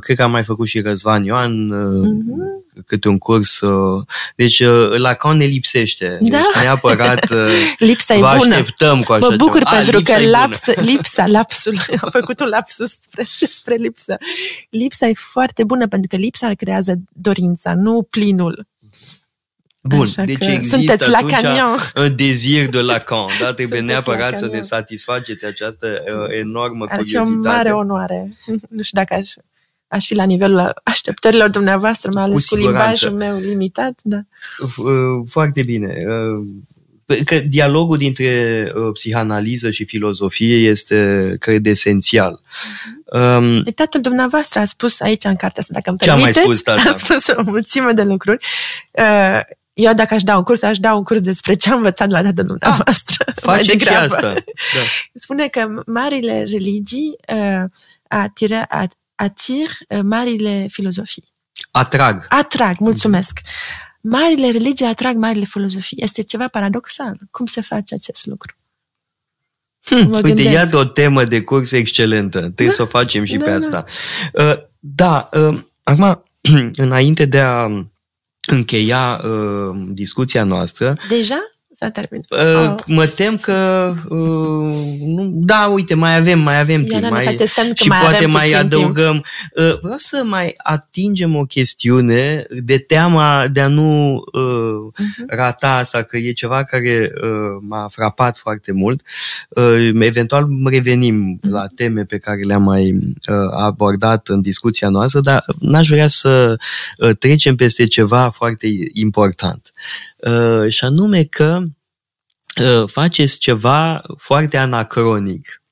Cred că am mai făcut și Răzvan Ioan, mm-hmm câte un curs. Uh, deci uh, Lacan ne lipsește. Da? Deci neapărat <laughs> uh, lipsa e vă bună. așteptăm cu așa Mă bucur ceva. pentru A, că lapsa, lipsa, lapsul, <laughs> am făcut un lapsus spre, spre lipsă. Lipsa e foarte bună pentru că lipsa creează dorința, nu plinul. Bun, Așa deci există sunteți atunci un dezir de Lacan, da? Trebuie neapărat să ne satisfaceți această uh, enormă Ar curiozitate. Ar fi o mare onoare. Nu știu dacă aș aș fi la nivelul așteptărilor dumneavoastră, mai ales cu, cu limbajul meu limitat. Da. Foarte bine. Că dialogul dintre psihanaliză și filozofie este, cred, esențial. Um, Tatăl dumneavoastră a spus aici în cartea asta, dacă îmi Ce a mai spus tata? A spus o mulțime de lucruri. Uh, eu dacă aș da un curs, aș da un curs despre ce am învățat la tatăl dumneavoastră. Ah, facem și asta. Da. Spune că marile religii uh, atira, atir uh, marile filozofii. Atrag. Atrag, mulțumesc. Marile religii atrag marile filozofii. Este ceva paradoxal. Cum se face acest lucru? Hmm, uite, gândesc. iată o temă de curs excelentă. Trebuie da? să o facem și da, pe asta. Da, uh, da uh, acum, <clears throat> înainte de a încheia uh, discuția noastră... Deja? S-a terminat. Uh, oh. Mă tem că... Uh, nu, da, uite, mai avem, mai avem timp. Mai, și mai poate mai adăugăm. Uh, vreau să mai atingem o chestiune de teama de a nu uh, uh-huh. rata asta, că e ceva care uh, m-a frapat foarte mult. Uh, eventual revenim uh-huh. la teme pe care le-am mai uh, abordat în discuția noastră, dar n-aș vrea să uh, trecem peste ceva foarte important. Uh, și anume că uh, faceți ceva foarte anacronic,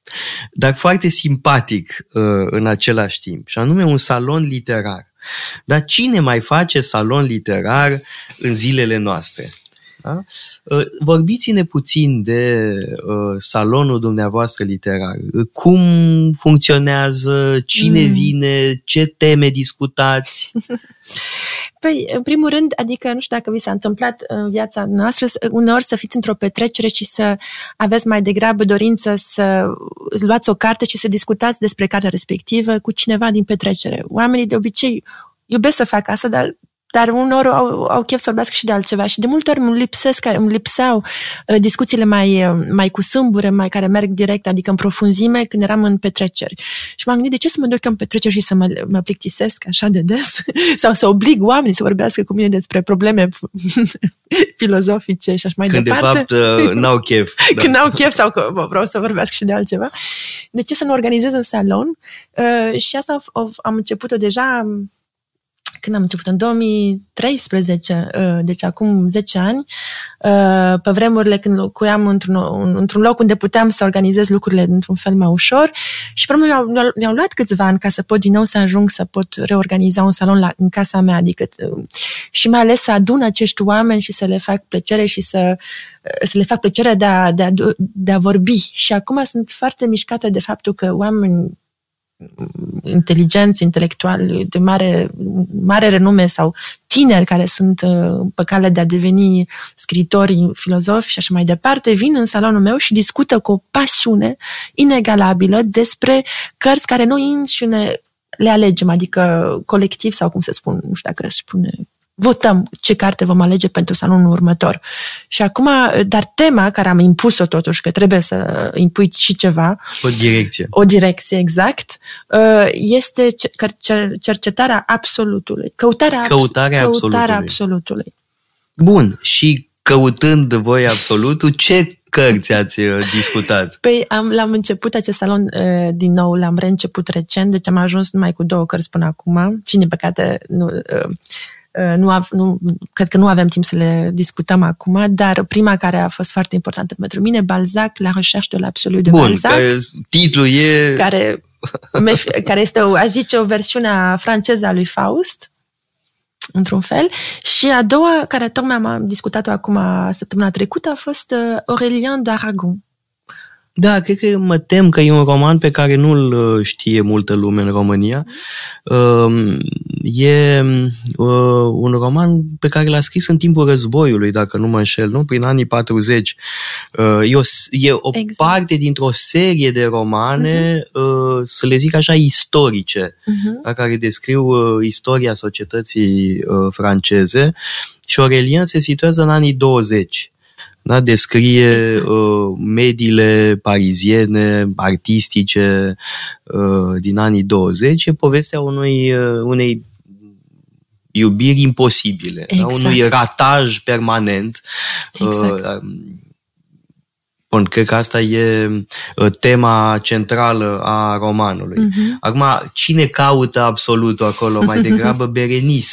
dar foarte simpatic uh, în același timp, și anume un salon literar. Dar cine mai face salon literar în zilele noastre? Da? Uh, vorbiți-ne puțin de uh, salonul dumneavoastră literar. Cum funcționează? Cine mm. vine? Ce teme discutați? <laughs> Păi, în primul rând, adică nu știu dacă vi s-a întâmplat în viața noastră, uneori să fiți într-o petrecere și să aveți mai degrabă dorință să luați o carte și să discutați despre cartea respectivă cu cineva din petrecere. Oamenii de obicei iubesc să facă asta, dar dar unor au, au chef să vorbească și de altceva și de multe ori îmi lipsesc, îmi lipseau uh, discuțiile mai, uh, mai cu sâmbure, mai care merg direct, adică în profunzime, când eram în petreceri. Și m-am gândit, de ce să mă duc în petreceri și să mă, mă plictisesc așa de des? <laughs> Sau să oblig oamenii să vorbească cu mine despre probleme <laughs> filozofice și așa mai când departe. Când de fapt uh, <laughs> n-au chef. Da. când n-au chef sau că vreau să vorbească și de altceva. De ce să nu organizez un salon? Uh, și asta am început-o deja când am început, în 2013, uh, deci acum 10 ani, uh, pe vremurile când locuiam într-un, într-un loc unde puteam să organizez lucrurile într-un fel mai ușor și probabil mi-au, mi-au luat câțiva ani ca să pot din nou să ajung să pot reorganiza un salon la, în casa mea, adică uh, și mai ales să adun acești oameni și să le fac plăcere și să, să le fac plăcere de a, de, a, de a vorbi. Și acum sunt foarte mișcată de faptul că oameni inteligenți, intelectuali de mare, mare renume sau tineri care sunt uh, pe cale de a deveni scritori, filozofi și așa mai departe, vin în salonul meu și discută cu o pasiune inegalabilă despre cărți care noi înșine le alegem, adică colectiv sau cum se spun, nu știu dacă se spune votăm ce carte vom alege pentru salonul următor. Și acum, dar tema care am impus-o totuși, că trebuie să impui și ceva. O direcție. O direcție, exact. Uh, este cercetarea absolutului. Căutarea, căutarea, abs- absolutului. căutarea absolutului. Bun. Și căutând voi absolutul, ce cărți ați uh, discutat? Păi am, l-am început acest salon uh, din nou, l-am reînceput recent, deci am ajuns numai cu două cărți până acum și, din păcate, nu, Uh, nu, av- nu, cred că nu avem timp să le discutăm acum, dar prima care a fost foarte importantă pentru mine, Balzac, La recherche de l'absolu de Bun, Balzac. Care, titlul e... Care, care este, o, aș zice, o versiune franceză a lui Faust, într-un fel. Și a doua, care tocmai am discutat-o acum săptămâna trecută, a fost uh, Aurélien d'Aragon. Da, cred că mă tem că e un roman pe care nu-l uh, știe multă lume în România. Um, e uh, un roman pe care l-a scris în timpul războiului, dacă nu mă înșel, nu? Prin anii 40. Uh, e o, e o exact. parte dintr-o serie de romane, uh-huh. să le zic așa, istorice, uh-huh. care descriu istoria societății franceze și Aurelien se situează în anii 20 da? descrie exact. uh, mediile pariziene, artistice uh, din anii 20, e povestea unui, uh, unei iubiri imposibile, exact. da? unui rataj permanent. Exact. Uh, Bun, cred că asta e uh, tema centrală a romanului. Uh-huh. Acum, cine caută absolutul acolo? Mai <laughs> degrabă Berenice.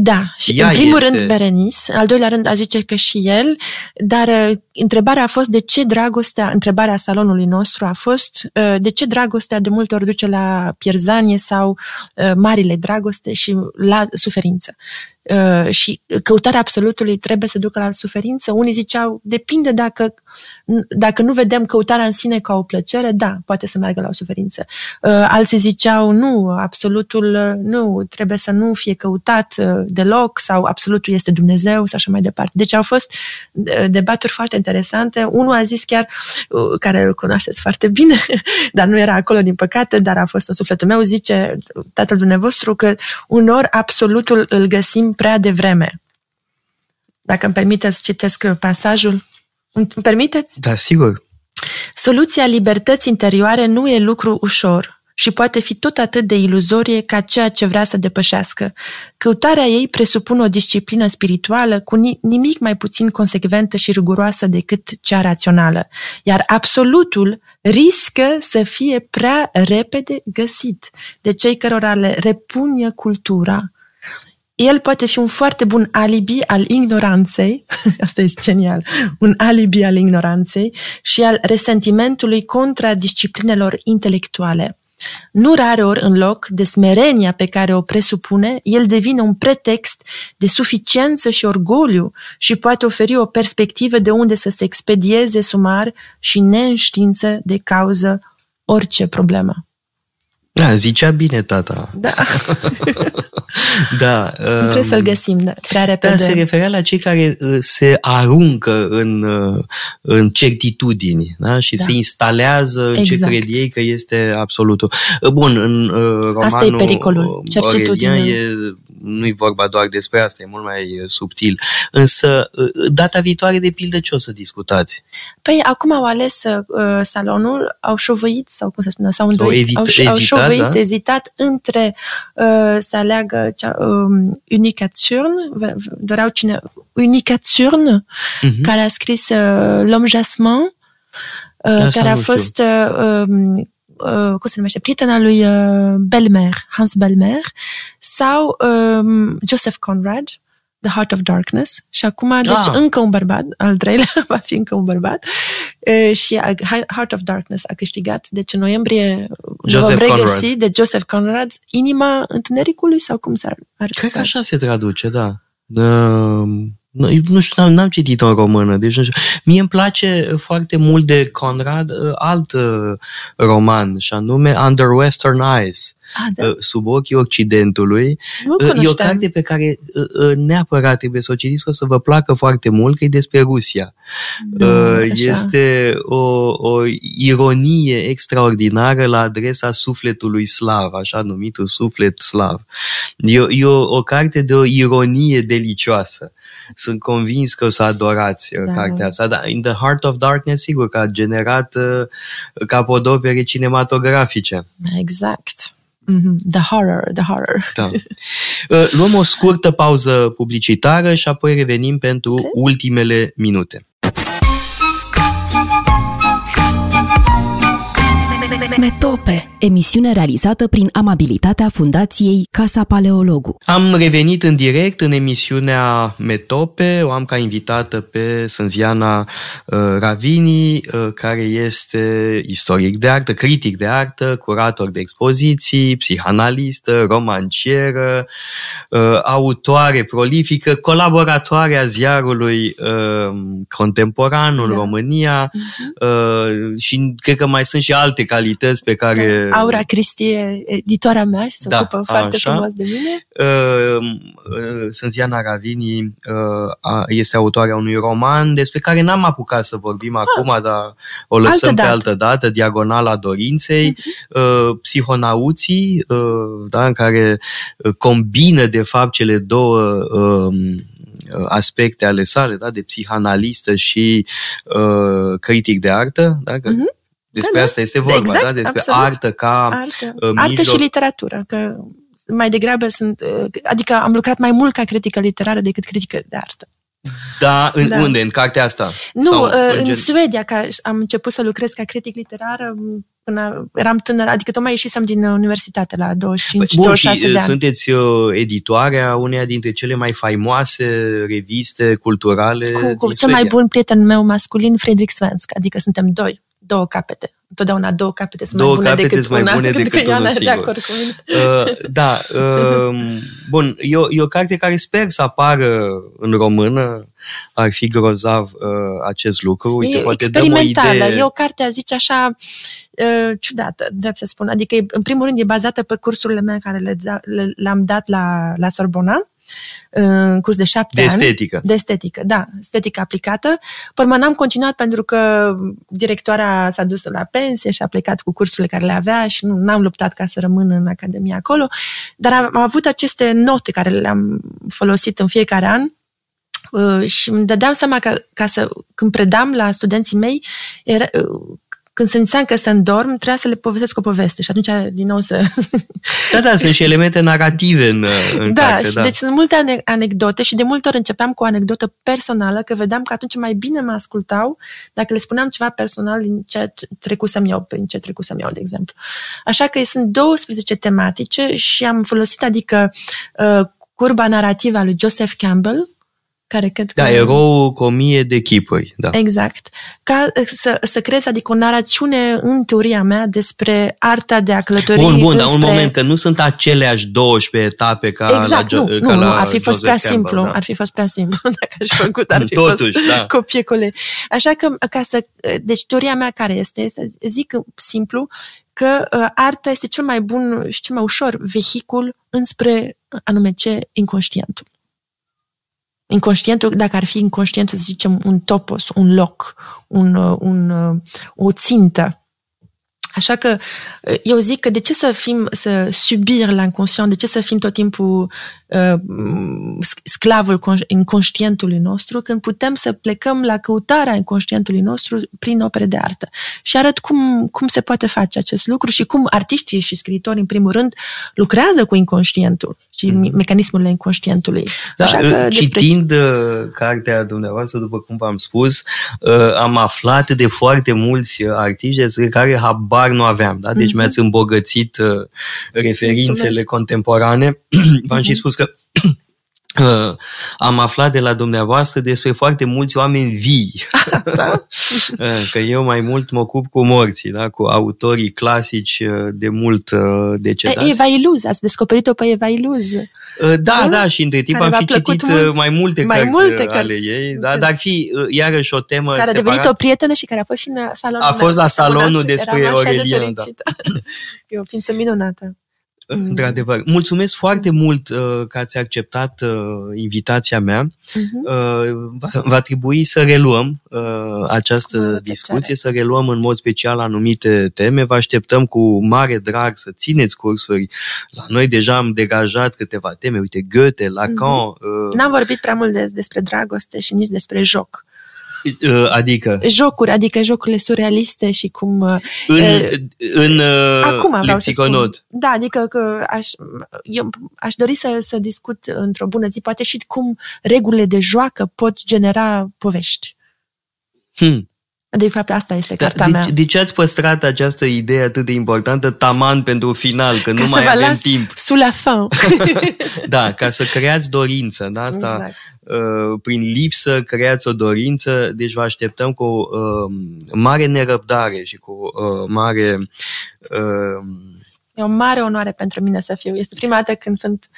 Da, și Ea în primul este... rând Berenice, al doilea rând a zice că și el, dar uh, întrebarea a fost de ce dragostea, întrebarea salonului nostru a fost uh, de ce dragostea de multe ori duce la pierzanie sau uh, marile dragoste și la suferință. Uh, și căutarea absolutului trebuie să ducă la suferință. Unii ziceau, depinde dacă, dacă nu vedem căutarea în sine ca o plăcere, da, poate să meargă la o suferință. Uh, alții ziceau, nu, absolutul uh, nu, trebuie să nu fie căutat deloc sau absolutul este Dumnezeu sau așa mai departe. Deci au fost debaturi foarte interesante. Unul a zis chiar, care îl cunoașteți foarte bine, <laughs> dar nu era acolo din păcate, dar a fost în sufletul meu, zice tatăl dumneavoastră că unor absolutul îl găsim prea devreme. Dacă îmi permiteți, citesc pasajul. Îmi permiteți? Da, sigur. Soluția libertății interioare nu e lucru ușor și poate fi tot atât de iluzorie ca ceea ce vrea să depășească. Căutarea ei presupune o disciplină spirituală cu nimic mai puțin consecventă și riguroasă decât cea rațională, iar absolutul riscă să fie prea repede găsit de cei cărora le repunie cultura, el poate fi un foarte bun alibi al ignoranței, <laughs> asta e genial, un alibi al ignoranței și al resentimentului contra disciplinelor intelectuale. Nu rare ori în loc de smerenia pe care o presupune, el devine un pretext de suficiență și orgoliu și poate oferi o perspectivă de unde să se expedieze sumar și neînștiință de cauză orice problemă. Da, zicea bine tata. Da. <laughs> <laughs> da. Um, Trebuie să-l găsim da, prea repede. Da, se referea la cei care uh, se aruncă în, uh, în certitudini da? și da. se instalează în exact. ce cred ei că este absolutul. Uh, bun, în uh, romanul Asta e pericolul, certitudinea. E nu-i vorba doar despre asta, e mult mai uh, subtil. Însă, uh, data viitoare, de pildă, ce o să discutați? Păi, acum au ales uh, salonul, au șovăit, sau cum se spune, sau îndoit, au, evit, au, au șovăit, da? ezitat între uh, să aleagă cea, um, Unica Thurn, doreau cine, Unica Thurn, uh-huh. care a scris uh, L'Homme Jasmin, uh, care a fost uh, um, uh, cum se numește, prietena lui uh, Belmer, Hans Belmer, sau um, Joseph Conrad, The Heart of Darkness și acum, deci, Ah. încă un bărbat, al treilea <laughs> va fi încă un bărbat uh, și a- Heart of Darkness a câștigat, deci în noiembrie Joseph vom regăsi Conrad. de Joseph Conrad Inima Întunericului sau cum s-ar ar Cred că s-ar- așa se traduce, da. Uh, nu, nu știu, n-am, n-am citit în română, deci nu știu. Mie îmi place foarte mult de Conrad uh, alt uh, roman, și anume Under Western Eyes, Ah, da, uh, sub ochii Occidentului. nu Uh, E o cunoșteam. carte pe care uh, uh, neapărat trebuie să o citiți, că o să vă placă foarte mult, că e despre Rusia. Da, Uh, așa. Este o, o ironie extraordinară la adresa sufletului slav, așa numitul suflet slav. E, o- e o, o carte de o ironie delicioasă. Sunt convins că o să adorați da. Da. cartea asta. Dar In the Heart of Darkness, sigur că a generat uh, capodopere cinematografice. Exact. Mhm. The horror, the horror. Da. Uh, Luăm o scurtă pauză publicitară și apoi revenim pentru Ok. ultimele minute. Metope, emisiune realizată prin amabilitatea Fundației Casa Paleologu. Am revenit în direct în emisiunea Metope, o am ca invitată pe Sânziana uh, Ravini, uh, care este istoric de artă, critic de artă, curator de expoziții, psihanalistă, romancieră, uh, autoare prolifică, colaboratoare a ziarului uh, contemporan în Da. România uh, și cred că mai sunt și alte calități pe care... Da. Aura Cristi e editoarea mea și se Da, ocupă foarte așa. frumos de mine. Uh, uh, Sânziana Ravini uh, a- este autoarea unui roman despre care n-am apucat să vorbim acum, dar o lăsăm Ah. Altă pe dată. altă dată, Diagonala Dorinței, uh, Psihonauții, uh, da, în care uh, combină de fapt cele două um, uh, aspecte ale sale, da, de psihanalistă și uh, critic de artă, da, că Mhm. Despre Da, da. asta este vorba, Exact, da, despre absolut. artă ca Artă, uh, artă mijloc- și literatură, că mai degrabă sunt, uh, adică am lucrat mai mult ca critică literară decât critică de artă. Da, în Da. unde? În cartea asta? Nu, Sau uh, în gen- Suedia, ca am început să lucrez ca critic literară m, până eram tânără, adică tocmai ieșisem din uh, universitate la 25-26 Bun, și de uh, ani. sunteți uh, editoarea uneia dintre cele mai faimoase reviste culturale cu, cu din cel mai Suedia. bun prieten meu masculin, Friedrich Svensk, adică suntem doi, două capete. Întotdeauna două capete sunt Două mai bune capete decât sunt mai una, bune pentru decât că Ioana unul e de singur. acord cu mine. Uh, da, uh, bun, e o, e o carte care sper să apară în română. Ar fi grozav uh, acest lucru. Uite, e poate dăm o experimentală, idee. e o carte, a zice așa, uh, ciudată, drept să spun. Adică, e, în primul rând, e bazată pe cursurile mele care le, le, le-am dat la, la Sorbona, în curs de șapte De ani. estetică. De estetică, da, estetică aplicată. Până n-am continuat pentru că directoarea s-a dus la pensie și a plecat cu cursurile care le avea și nu am luptat ca să rămân în Academia acolo, dar am, am avut aceste note care le-am folosit în fiecare an uh, și îmi dădeam seama că ca să, când predam la studenții mei, era, uh, când simțeam că se îndorm, trebuia să le povestesc o poveste și atunci din nou să... <laughs> Da, da, sunt și elemente narrative în, în da, carte. și da. deci sunt multe ane- anecdote și de multe ori începeam cu o anecdotă personală, că vedeam că atunci mai bine mă ascultau dacă le spuneam ceva personal din ce trecusem eu, prin ce trecusem eu, de exemplu. Așa că sunt 12 tematice și am folosit, adică, uh, curba narrativă a lui Joseph Campbell, care cred că... Da, erou cu o mie de chipuri. Da. Exact. Ca uh, să, să creezi, adică o narațiune în teoria mea despre arta de a călători Bun, bun, dar înspre... un moment, că nu sunt aceleași 12 etape ca Exact, la, Jo- nu, ca nu, la nu, ar fi fost Joseph prea Campbell, simplu, da. ar fi fost prea simplu <laughs> dacă aș fi făcut, ar fi Totuși, fost da. copie-cole. Așa că, ca să, deci teoria mea care este, este zic simplu, că uh, arta este cel mai bun și cel mai ușor vehicul înspre anume ce inconștientul. Inconștientul, dacă ar fi inconștientul, să zicem, un topos, un loc, un, uh, un, uh, o țintă. Așa că uh, eu zic că de ce să fim, să subir la inconscient, de ce să fim tot timpul uh, sclavul conș- inconștientului nostru, când putem să plecăm la căutarea inconștientului nostru prin opere de artă. Și arăt cum, cum se poate face acest lucru și cum artiștii și scriitorii, în primul rând, lucrează cu inconștientul și Mhm. mm. mecanismurile inconștientului. Da, Așa că uh, despre- citind uh, cartea dumneavoastră, după cum v-am spus, uh, am aflat de foarte mulți uh, artiști despre care habar habar nu aveam. Da? Deci mm-hmm. mi-ați îmbogățit uh, referințele Mulțumesc. contemporane. <clears throat> V-am mm-hmm. și spus că Uh, am aflat de la dumneavoastră despre foarte mulți oameni vii. <laughs> da? Uh, <laughs> că eu mai mult mă ocup cu morții, da? cu autorii clasici uh, de mult uh, decedați. Eva Iluz, ați descoperit-o pe Eva Iluz. Uh, da, da, și între timp Care am și citit mult, mai multe mai cărți multe ale cărți. ei, da? dar fi iarăși o temă Care a devenit o prietenă și care a fost și în salonul A fost la salonul despre Aurelian. Da. <coughs> E o ființă minunată. Mm. Într-adevăr. Mulțumesc foarte mult uh, că ați acceptat uh, invitația mea. Uh-huh. Uh, va, va trebui să reluăm uh, această discuție, să reluăm în mod special anumite teme. Vă așteptăm cu mare drag să țineți cursuri. La noi deja am degajat câteva teme. Uite, Goethe, Lacan. Uh-huh. Uh, N-am vorbit prea mult de, despre dragoste și nici despre joc. Uh, adică? Jocuri, adică jocurile surrealiste și cum... Uh, în, uh, în acum vreau să spun. Da, adică că aș, eu aș dori să, să discut într-o bună zi, poate și cum regulile de joacă pot genera povești. Hmm. De fapt, asta este da, cartea de, mea. De ce ați păstrat această idee atât de importantă, taman pentru final, că ca nu mai avem timp? Sous la fin. <laughs> da, ca să creați dorință. Da? Asta, exact. Uh, prin lipsă creați o dorință, deci vă așteptăm cu uh, mare nerăbdare și cu uh, mare... Uh, E o mare onoare pentru mine să fiu. Este prima dată când sunt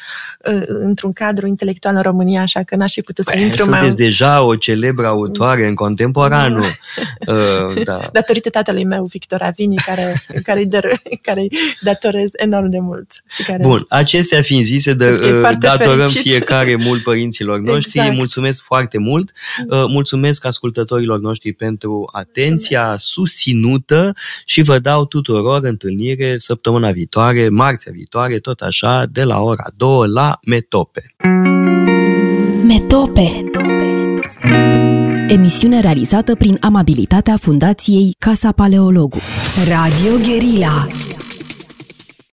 uh, într-un cadru intelectual în România, așa că n-aș fi putut să păi, intru sunteți mai... deja o celebră autoare în contemporanul. uh, da. <laughs> Datorită tatălui meu, Victor Avini, care, care, dar, care datorez enorm de mult. Și care... Bun, acestea fiind zise, de, uh, datorăm fericit. fiecare mult părinților noștri. Exact. Mulțumesc foarte mult. Uh, mulțumesc ascultătorilor noștri pentru atenția mulțumesc. susținută și vă dau tuturor întâlnire săptămâna viitoare viitoare, marțea viitoare, tot așa, de la ora 2 la Metope. Metope Emisiune realizată prin amabilitatea Fundației Casa Paleologu. Radio Guerilla